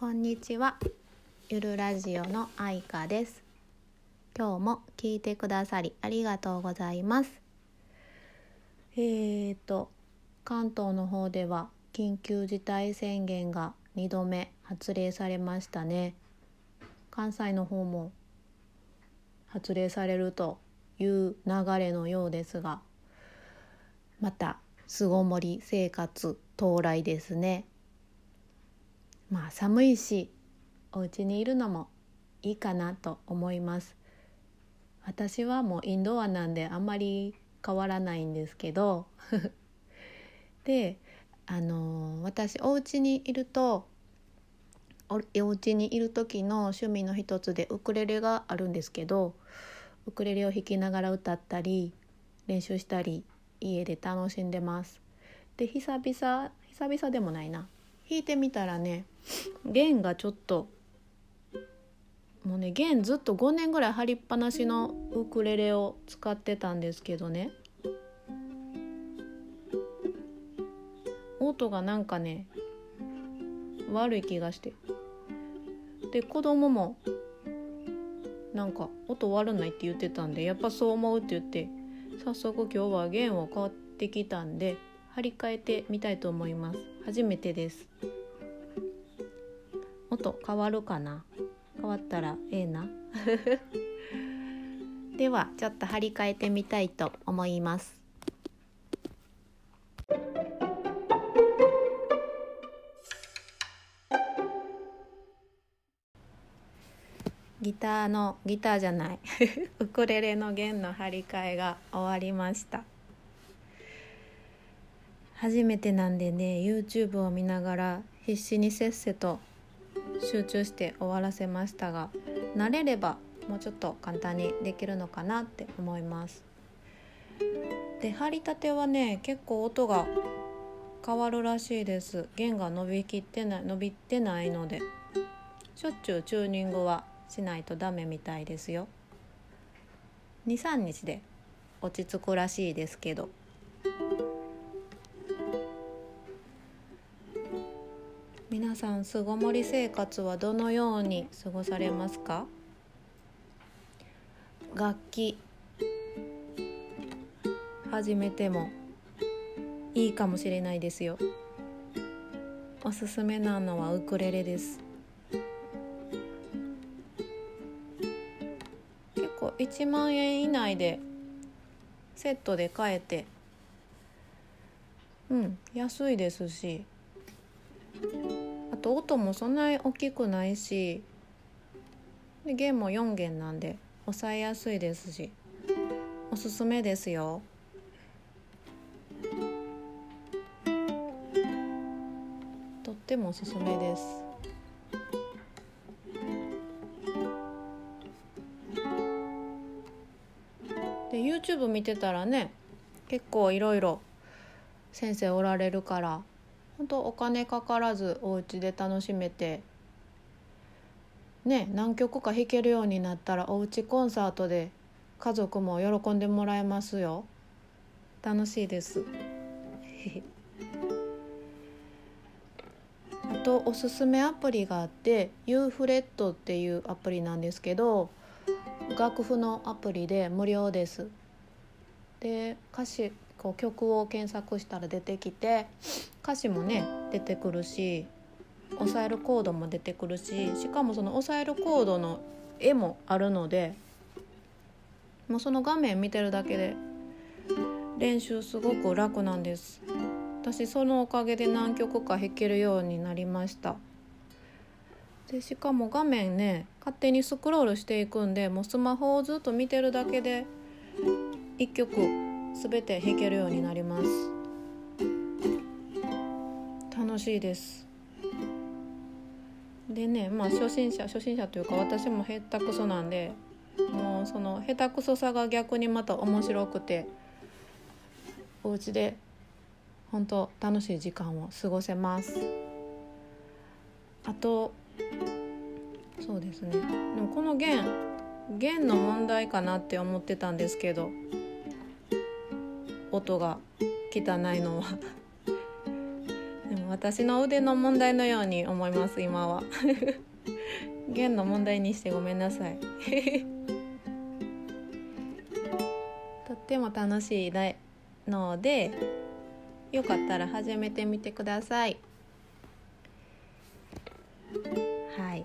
こんにちは。ゆるラジオの愛花です。今日も聞いてくださりありがとうございます。えーと関東の方では緊急事態宣言が2度目発令されましたね。関西の方も発令されるという流れのようですがまた巣ごもり生活到来ですね。まあ寒いしお家にいるのもいいかなと思います。私はもうインドアなんであんまり変わらないんですけど。であの私お家にいるとおお家にいる時の趣味の一つでウクレレがあるんですけどウクレレを弾きながら歌ったり練習したり家で楽しんでます。で久々久々でもないな。弾いてみたらね弦がちょっともうね弦ずっと5年ぐらい張りっぱなしのウクレレを使ってたんですけどね。音がなんかね悪い気がして。で子供もなんか音悪ないって言ってたんでやっぱそう思うって言って早速今日は弦を買ってきたんで張り替えてみたいと思います。初めてです。音変わるかな？変わったらええな？ではちょっと張り替えてみたいと思います。ギターのギターじゃない。ウクレレの弦の張り替えが終わりました。初めてなんでね YouTube を見ながら必死にせっせと集中して終わらせましたが慣れればもうちょっと簡単にできるのかなって思います。で張り立てはね結構音が変わるらしいです。弦が伸びきってない伸びてないので。しょっちゅうチューニングはしないとダメみたいですよ。23日で落ち着くらしいですけど。皆さん巣ごもり生活はどのように過ごされますか？楽器。始めてもいいかもしれないですよ。おすすめなのはウクレレです。結構1万円以内でセットで買えてうん安いですしと音もそんなに大きくないしで弦も4弦なんで抑えやすいですしおすすめですよ。とってもおすすめです。で YouTube 見てたらね結構いろいろ先生おられるから本当お金かからずお家で楽しめてね何曲か弾けるようになったらおうちコンサートで家族も喜んでもらえますよ。楽しいです。あとおすすめアプリがあってユーフレットっていうアプリなんですけど楽譜のアプリで無料です。で歌詞こう曲を検索したら出てきて歌詞もね出てくるし押さえるコードも出てくるししかもその押さえるコードの絵もあるのでもうその画面見てるだけで練習すごく楽なんです。私そのおかげで何曲か弾けるようになりました。でしかも画面ね勝手にスクロールしていくんでもうスマホをずっと見てるだけで1曲全て弾けるようになります。楽しいです。でねまあ初心者初心者というか私も下手くそなんでもうその下手くそさが逆にまた面白くてお家で本当楽しい時間を過ごせます。あとそうですね。でもこの弦弦の問題かなって思ってたんですけど音が汚いのは。でも私の腕の問題のように思います今は。弦の問題にしてごめんなさい。とっても楽しいのでよかったら始めてみてください。はい。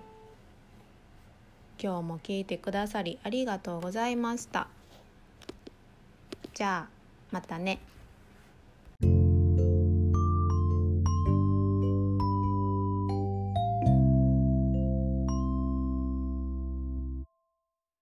今日も聞いてくださりありがとうございました。じゃあ。またね。